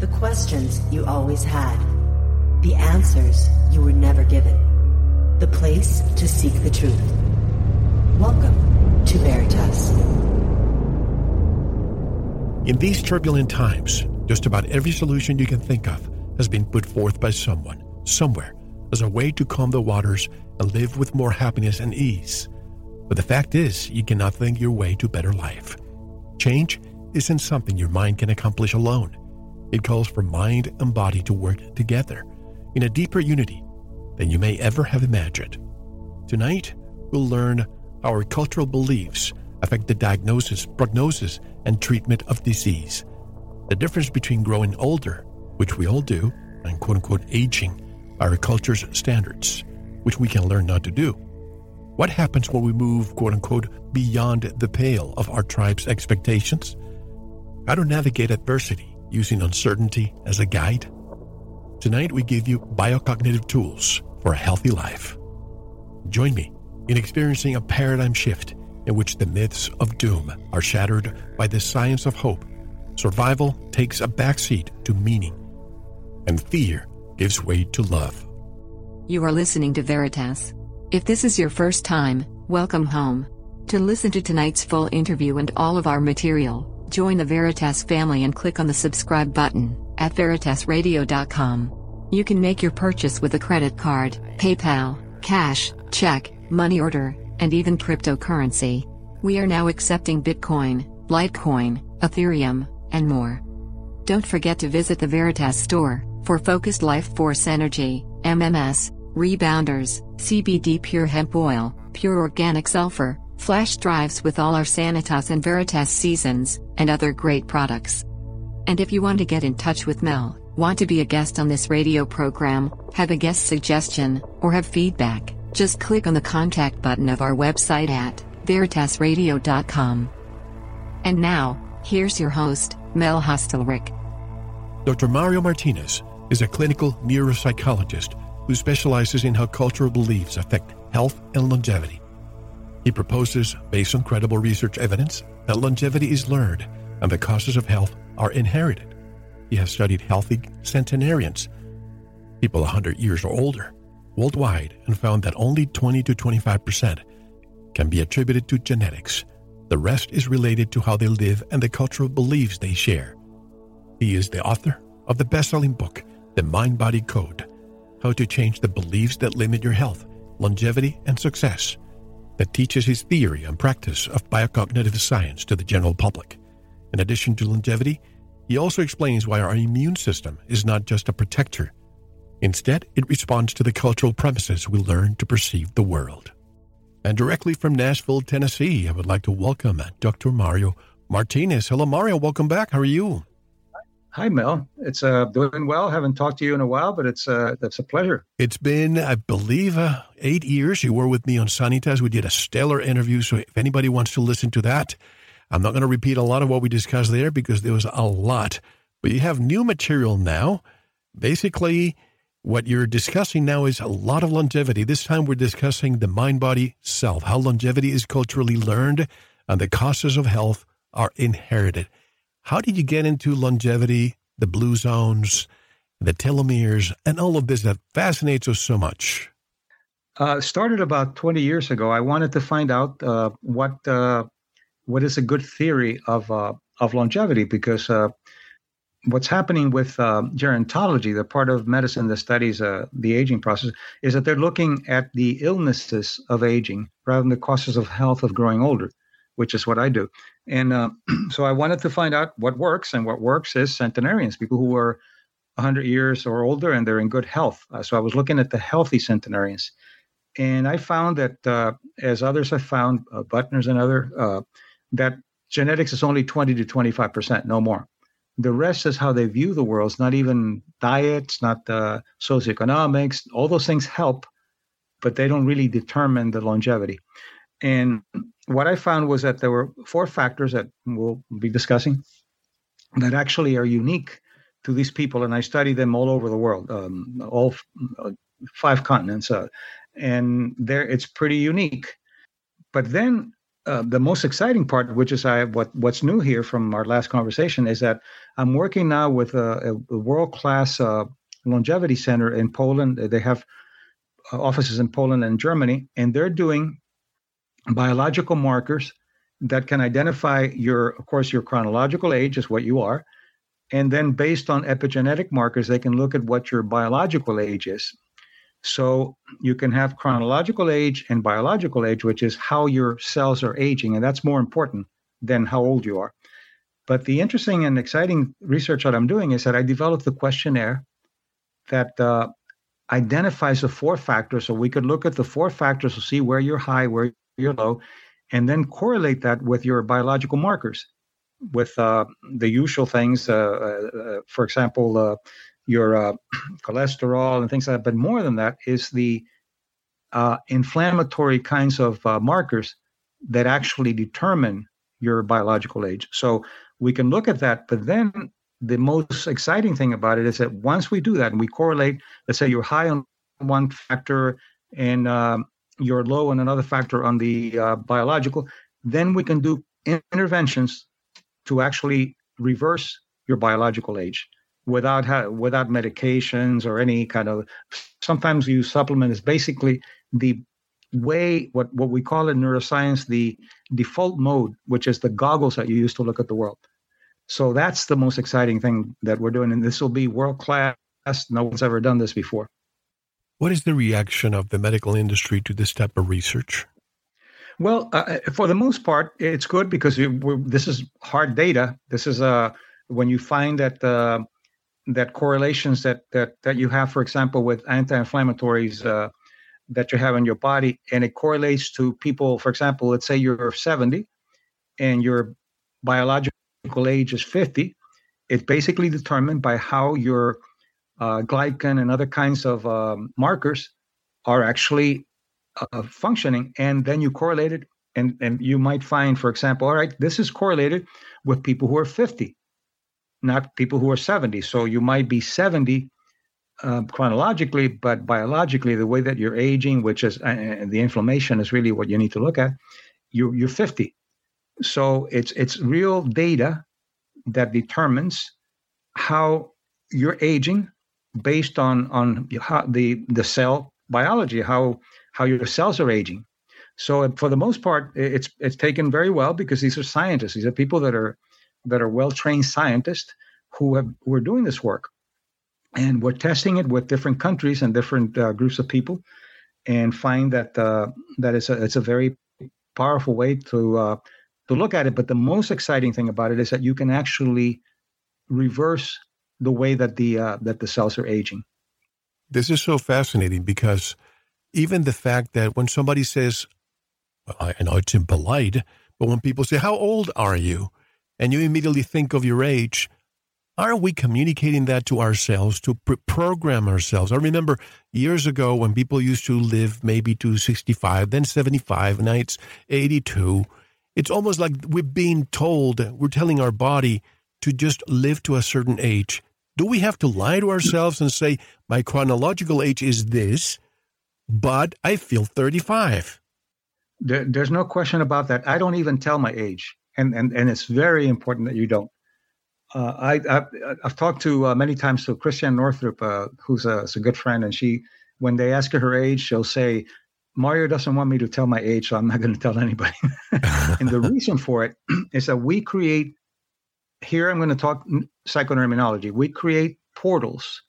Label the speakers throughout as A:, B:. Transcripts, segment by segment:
A: The questions you always had. The answers you were never given. The place to seek the truth. Welcome to Veritas.
B: In these turbulent times, just about every solution you can think of has been put forth by someone, somewhere, as a way to calm the waters and live with more happiness and ease. But the fact is, you cannot think your way to better life. Change isn't something your mind can accomplish alone. It calls for mind and body to work together in a deeper unity than you may ever have imagined. Tonight, we'll learn how our cultural beliefs affect the diagnosis, prognosis, and treatment of disease. The difference between growing older, which we all do, and quote unquote aging our culture's standards, which we can learn not to do. What happens when we move, quote unquote, beyond the pale of our tribe's expectations? How to navigate adversity using uncertainty as a guide? Tonight, we give you biocognitive tools for a healthy life. Join me in experiencing a paradigm shift in which the myths of doom are shattered by the science of hope. Survival takes a backseat to meaning, and fear gives way to love.
C: You are listening to Veritas. If this is your first time, welcome home. To listen to tonight's full interview and all of our material, join the Veritas family and click on the subscribe button at veritasradio.com. You can make your purchase with a credit card, PayPal, cash, check, money order, and even cryptocurrency. We are now accepting Bitcoin, Litecoin, Ethereum, and more. Don't forget to visit the Veritas store for focused life force energy, MMS, rebounders, CBD pure hemp oil, pure organic sulfur, flash drives with all our Sanitas and Veritas seasons, and other great products. And if you want to get in touch with Mel, want to be a guest on this radio program, have a guest suggestion, or have feedback, just click on the contact button of our website at veritasradio.com. And now, here's your host, Mel Hostelrick.
B: Dr. Mario Martinez is a clinical neuropsychologist who specializes in how cultural beliefs affect health and longevity. He proposes, based on credible research evidence, that longevity is learned and the causes of health are inherited. He has studied healthy centenarians, people 100 years or older, worldwide, and found that only 20 to 25 percent can be attributed to genetics. The rest is related to how they live and the cultural beliefs they share. He is the author of the best selling book, The Mind Body Code How to Change the Beliefs That Limit Your Health, Longevity, and Success, that teaches his theory and practice of biocognitive science to the general public. In addition to longevity, he also explains why our immune system is not just a protector. Instead, it responds to the cultural premises we learn to perceive the world. And directly from Nashville, Tennessee, I would like to welcome Dr. Mario Martinez. Hello, Mario. Welcome back. How are you?
D: Hi, Mel. It's uh, doing well. Haven't talked to you in a while, but it's uh, that's a pleasure.
B: It's been, I believe, uh, eight years. You were with me on Sanitas. We did a stellar interview. So if anybody wants to listen to that, I'm not going to repeat a lot of what we discussed there because there was a lot. But you have new material now. Basically, what you're discussing now is a lot of longevity. This time we're discussing the mind body self, how longevity is culturally learned and the causes of health are inherited. How did you get into longevity, the blue zones, the telomeres, and all of this that fascinates us so much?
D: Uh, started about 20 years ago. I wanted to find out uh, what uh, what is a good theory of uh, of longevity because uh, what's happening with uh, gerontology, the part of medicine that studies the aging process, is that they're looking at the illnesses of aging rather than the causes of health of growing older, which is what I do. And uh, so I wanted to find out what works, and what works is centenarians, people who are 100 years or older and they're in good health. Uh, so I was looking at the healthy centenarians. And I found that, uh, as others have found, uh, Buettner's and other, that genetics is only 20 to 25%, no more the rest is how they view the world. It's not even diets, not uh, socioeconomics. All those things help, but they don't really determine the longevity. And what I found was that there were four factors that we'll be discussing that actually are unique to these people, and I study them all over the world, um, all uh, five continents, uh, and there it's pretty unique. But then uh, the most exciting part, which is I, what what's new here from our last conversation, is that I'm working now with a, a world class uh, longevity center in Poland. They have uh, offices in Poland and Germany, and they're doing biological markers that can identify your, of course, your chronological age is what you are, and then based on epigenetic markers, they can look at what your biological age is. So you can have chronological age and biological age, which is how your cells are aging, and that's more important than how old you are. But the interesting and exciting research that I'm doing is that I developed a questionnaire that uh, identifies the four factors. So we could look at the four factors to see where you're high, where you're low, and then correlate that with your biological markers, with uh, the usual things. Uh, uh for example, uh, your uh, cholesterol and things like that. But more than that is the uh, inflammatory kinds of uh, markers that actually determine your biological age. So we can look at that, but then the most exciting thing about it is that once we do that and we correlate, let's say you're high on one factor and um, you're low and another factor on the uh, biological, then we can do interventions to actually reverse your biological age without ha- without medications or any kind of sometimes you supplement is basically the way what what we call in neuroscience the default mode which is the goggles that you use to look at the world. So that's the most exciting thing that we're doing and this will be world class no one's ever done this before
B: what is the reaction of the medical industry to this type of research
D: well uh, for the most part it's good because this is hard data this is uh, when you find that uh, that correlations that that that you have, for example, with anti-inflammatories uh, that you have in your body, and it correlates to people. For example, let's say you're 70 and your biological age is 50. It's basically determined by how your uh, glycan and other kinds of um, markers are actually uh, functioning, and then you correlate it, and and you might find, for example, all right, this is correlated with people who are 50 not people who are 70. So you might be 70 uh, chronologically, but biologically, the way that you're aging, which is uh, the inflammation, is really what you need to look at. You, you're 50. So it's it's real data that determines how you're aging based on on the the cell biology, how how your cells are aging. So for the most part, it's it's taken very well because these are scientists. These are people that are that are well trained scientists who have who are doing this work, and we're testing it with different countries and different uh, groups of people, and find that uh, that it's a it's a very powerful way to uh, to look at it. But the most exciting thing about it is that you can actually reverse the way that the uh, that the cells are aging.
B: This is so fascinating because even the fact that when somebody says, well, I know it's impolite, but when people say, "How old are you?" and you immediately think of your age, aren't we communicating that to ourselves to pre- program ourselves? I remember years ago when people used to live maybe to 65, then 75, now it's 82. It's almost like we're being told, we're telling our body to just live to a certain age. Do we have to lie to ourselves and say, my chronological age is this, but I feel 35?
D: There, there's no question about that. I don't even tell my age and and and it's very important that you don't. Uh, I, I have talked to uh, many times to Christiane Northrup, uh, who's a, a good friend, and she when they ask her her age, she'll say, "Mario doesn't want me to tell my age, so I'm not going to tell anybody." and the reason for it is that we create. Here, I'm going to talk psychoneuroimmunology. We create portals,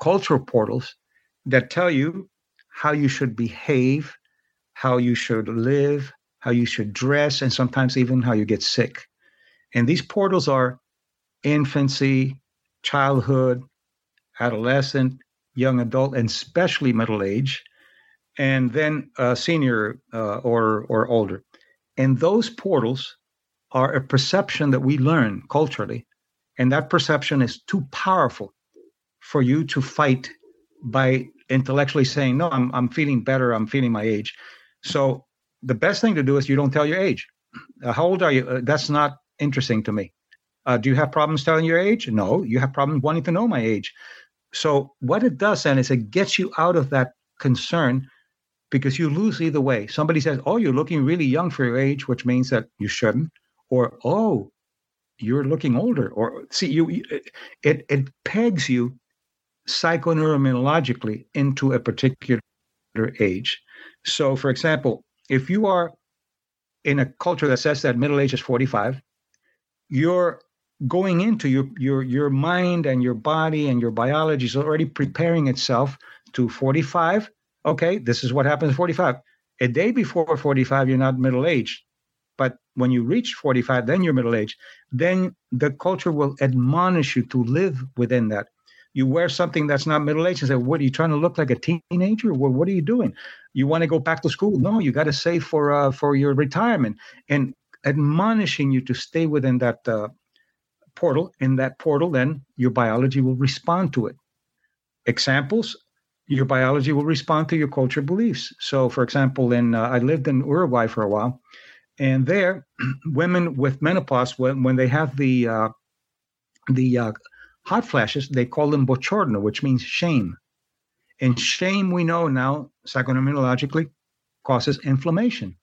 D: cultural portals, that tell you how you should behave, how you should live, how you should dress, and sometimes even how you get sick. And these portals are infancy, childhood, adolescent, young adult, and especially middle age, and then uh, senior uh, or or older. And those portals are a perception that we learn culturally, and that perception is too powerful for you to fight by intellectually saying, "No, I'm I'm feeling better. I'm feeling my age." So the best thing to do is you don't tell your age. Uh, how old are you? Uh, that's not interesting to me. Uh, do you have problems telling your age? No, you have problems wanting to know my age. So what it does then is it gets you out of that concern because you lose either way. Somebody says, "Oh, you're looking really young for your age," which means that you shouldn't, or "Oh, you're looking older," or see you. It it pegs you psychoneuroimmunologically into a particular age. So, for example, if you are in a culture that says that middle age is 45, you're going into your your your mind and your body and your biology is already preparing itself to 45 okay this is what happens at 45 a day before 45 you're not middle aged but when you reach 45 then you're middle age, then the culture will admonish you to live within that you wear something that's not middle age and say what are you trying to look like a teenager well, what are you doing you want to go back to school no you got to save for uh, for your retirement and admonishing you to stay within that uh, portal. In that portal, then your biology will respond to it. Examples your biology will respond to your culture beliefs. So, for example, in uh, I lived in Uruguay for a while, and there, women with menopause, when, when they have the uh, the uh, hot flashes, they call them bochorno, which means shame. And shame, we know now, psychoimmunologically, causes inflammation.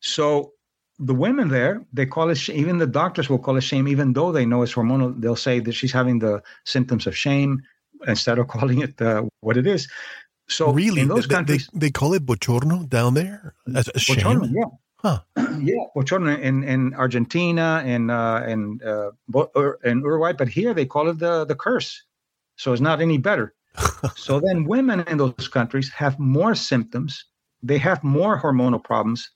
D: So the women there, they call it even the doctors will call it shame, even though they know it's hormonal. They'll say that she's having the symptoms of shame instead of calling it uh, what it is. So
B: really,
D: in those
B: they,
D: countries,
B: they, they, call it bochorno down there as a
D: bochorno,
B: shame.
D: yeah.
B: Huh.
D: yeah, bochorno in, in Argentina and uh, and uh, in Uruguay, but here they call it the the curse. So it's not any better. so then, women in those countries have more symptoms. They have more hormonal problems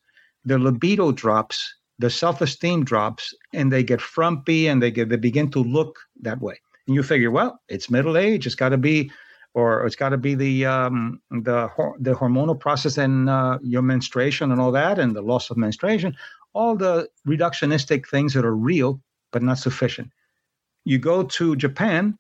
D: their libido drops, their self-esteem drops, and they get frumpy and they get they begin to look that way. And you figure, well, it's middle age. It's got to be, or it's got to be the um, the the hormonal process and uh, your menstruation and all that, and the loss of menstruation, all the reductionistic things that are real but not sufficient. You go to Japan,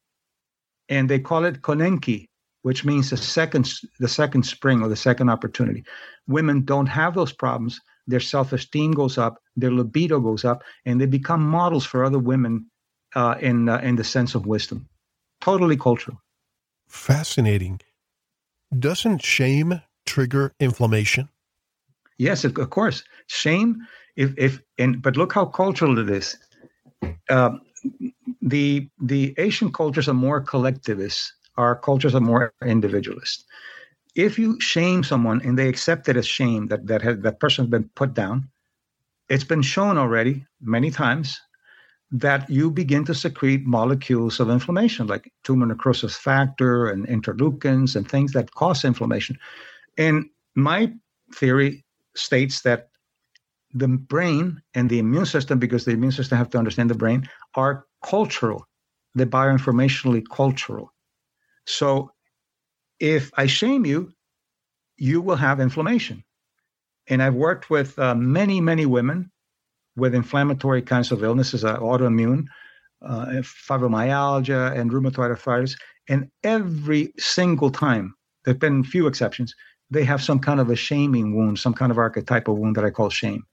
D: and they call it konenki, which means the second the second spring or the second opportunity. Women don't have those problems their self esteem goes up, their libido goes up, and they become models for other women uh, in uh, in the sense of wisdom. Totally cultural.
B: Fascinating. Doesn't shame trigger inflammation?
D: Yes, of course. Shame, if if and but look how cultural it is. Uh, the the Asian cultures are more collectivist. Our cultures are more individualist if you shame someone and they accept it as shame that that has, that person has been put down, it's been shown already many times that you begin to secrete molecules of inflammation like tumor necrosis factor and interleukins and things that cause inflammation. And my theory states that the brain and the immune system, because the immune system have to understand the brain, are cultural. They're bioinformationally cultural. So if I shame you, you will have inflammation. And I've worked with uh, many, many women with inflammatory kinds of illnesses, uh, autoimmune, uh, fibromyalgia, and rheumatoid arthritis. And every single time, there have been few exceptions, they have some kind of a shaming wound, some kind of archetypal wound that I call shame.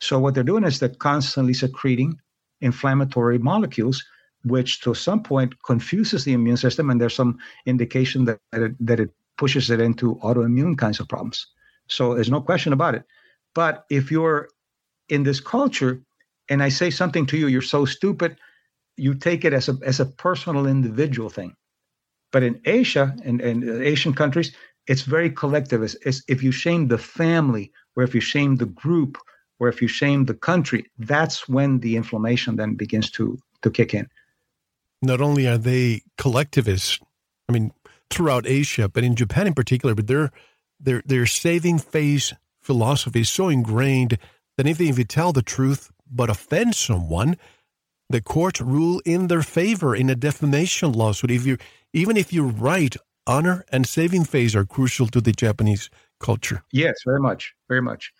D: So what they're doing is they're constantly secreting inflammatory molecules which to some point confuses the immune system, and there's some indication that, that it, that it pushes it into autoimmune kinds of problems. So there's no question about it. But if you're in this culture and I say something to you, you're so stupid, you take it as a as a personal individual thing. But in Asia and, and Asian countries, it's very collective. It's, it's, if you shame the family, or if you shame the group, or if you shame the country, that's when the inflammation then begins to to kick in
B: not only are they collectivists, I mean, throughout Asia, but in Japan in particular, but their their their saving face philosophy is so ingrained that if you tell the truth but offend someone, the court rule in their favor in a defamation lawsuit. If you even if you're right, honor and saving face are crucial to the Japanese culture.
D: Yes, very much, very much.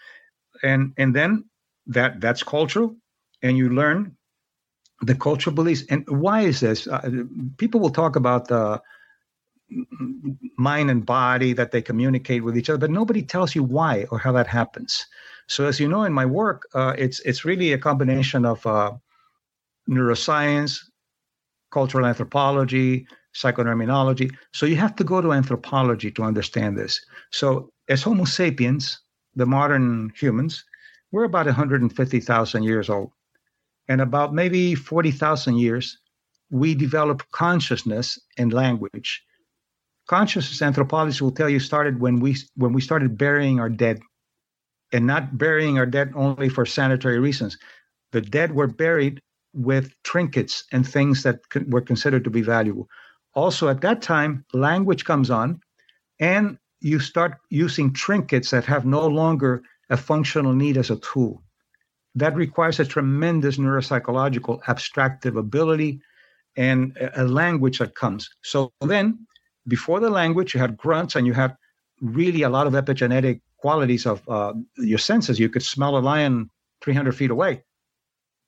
D: And and then that that's cultural, and you learn the cultural beliefs. And why is this? Uh, people will talk about the mind and body that they communicate with each other, but nobody tells you why or how that happens. So, as you know, in my work, uh, it's it's really a combination of uh, neuroscience, cultural anthropology, psychoneuroimmunology. So you have to go to anthropology to understand this. So as Homo sapiens, the modern humans, we're about 150,000 years old. And about maybe 40,000 years, we develop consciousness and language. Consciousness anthropology will tell you started when we when we started burying our dead, and not burying our dead only for sanitary reasons. The dead were buried with trinkets and things that were considered to be valuable. Also, at that time, language comes on, and you start using trinkets that have no longer a functional need as a tool. That requires a tremendous neuropsychological abstractive ability and a, language that comes. So then, before the language, you had grunts and you had really a lot of epigenetic qualities of uh, your senses. You could smell a lion 300 feet away.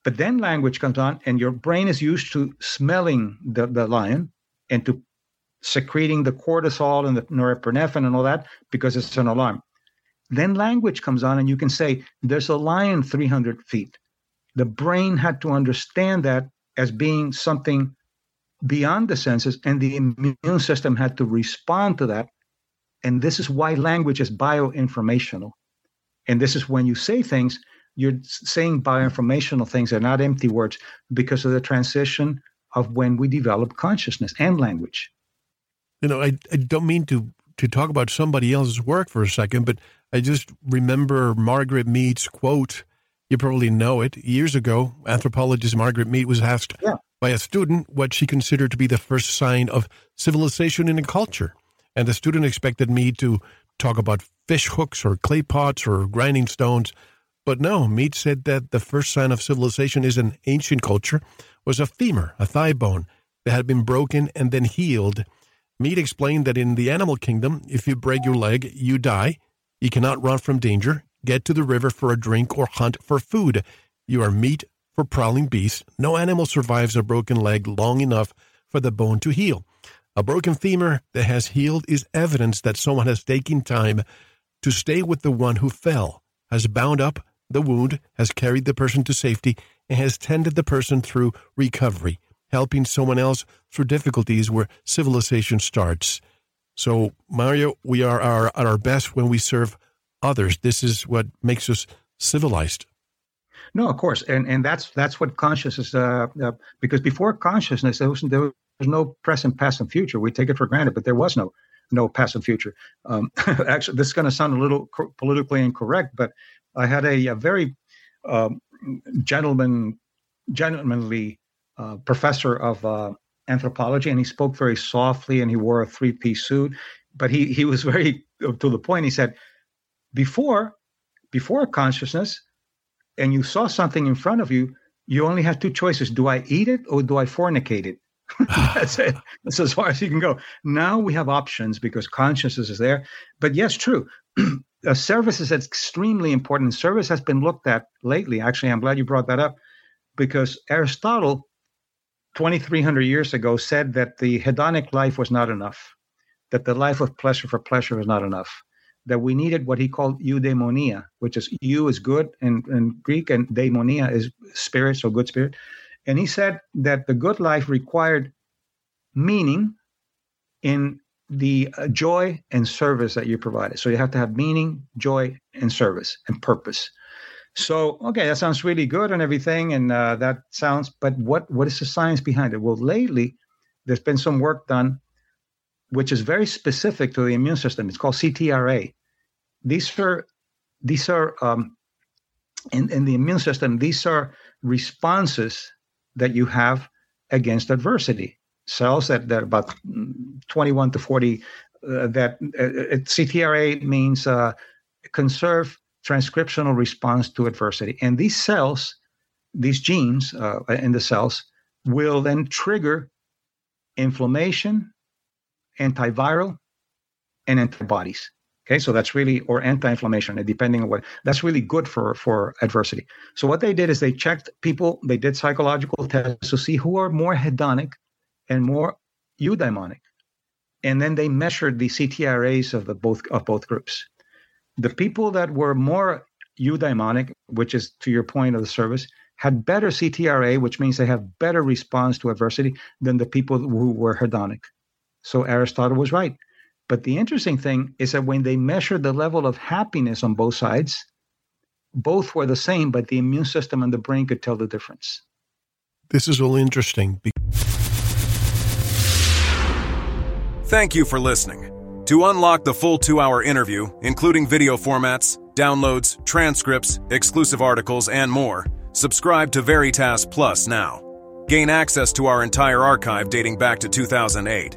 D: But then language comes on, and your brain is used to smelling the, the lion and to secreting the cortisol and the norepinephrine and all that because it's an alarm. Then language comes on, and you can say, There's a lion 300 feet. The brain had to understand that as being something beyond the senses, and the immune system had to respond to that. And this is why language is bioinformational. And this is when you say things, you're saying bioinformational things, they're not empty words because of the transition of when we develop consciousness and language.
B: You know, I, I don't mean to to talk about somebody else's work for a second, but I just remember Margaret Mead's quote you probably know it. Years ago, anthropologist Margaret Mead was asked yeah. By a student what she considered to be the first sign of civilization in a culture. And the student expected me to talk about fish hooks or clay pots or grinding stones. But no, Mead said that the first sign of civilization is an ancient culture was a femur, a thigh bone, that had been broken and then healed. Mead explained that in the animal kingdom, if you break your leg, you die. You cannot run from danger get to the river for a drink, or hunt for food. You are meat for prowling beasts. No animal survives a broken leg long enough for the bone to heal. A broken femur that has healed is evidence that someone has taken time to stay with the one who fell, has bound up the wound, has carried the person to safety, and has tended the person through recovery, helping someone else through difficulties where civilization starts. So, Mario, we are our, at our best when we serve others. This is what makes us civilized.
D: No, of course, and and that's that's what consciousness. Uh, uh, because before consciousness, there was there was no present, past, and future. We take it for granted, but there was no no past and future. Um, actually, this is going to sound a little co- politically incorrect, but I had a, a very um, gentleman, gentlemanly uh, professor of uh, anthropology, and he spoke very softly, and he wore a three piece suit, but he he was very to the point. He said before, before consciousness, and you saw something in front of you, you only have two choices: do I eat it or do I fornicate it? That's it. That's as far as you can go. Now we have options because consciousness is there. But yes, true. a service is extremely important. Service has been looked at lately. Actually, I'm glad you brought that up because Aristotle, 2,300 years ago, said that the hedonic life was not enough, that the life of pleasure for pleasure was not enough that we needed what he called eudaimonia, which is eu is good in, in Greek and daimonia is spirit, so good spirit. And he said that the good life required meaning in the uh, joy and service that you provided. So you have to have meaning, joy, and service and purpose. So okay, that sounds really good and everything, and uh, that sounds. But what what is the science behind it? Well, lately there's been some work done which is very specific to the immune system. It's called CTRA. These are these are um, in, in the immune system. These are responses that you have against adversity. Cells that that about 21 to 40 uh, that uh, CTRA means uh, conserve transcriptional response to adversity, and these cells, these genes uh, in the cells, will then trigger inflammation antiviral and antibodies. Okay, so that's really or anti-inflammation, depending on what that's really good for for adversity. So what they did is they checked people, they did psychological tests to see who are more hedonic and more eudaimonic, and then they measured the CTRAs of the both of both groups. The people that were more eudaimonic, which is to your point of the service, had better CTRA, which means they have better response to adversity than the people who were hedonic. So Aristotle was right. But the interesting thing is that when they measured the level of happiness on both sides, both were the same, but the immune system and the brain could tell the difference.
B: This is all interesting.
E: Thank you for listening. To unlock the full two hour interview, including video formats, downloads, transcripts, exclusive articles, and more, subscribe to Veritas Plus now. Gain access to our entire archive dating back to 2008.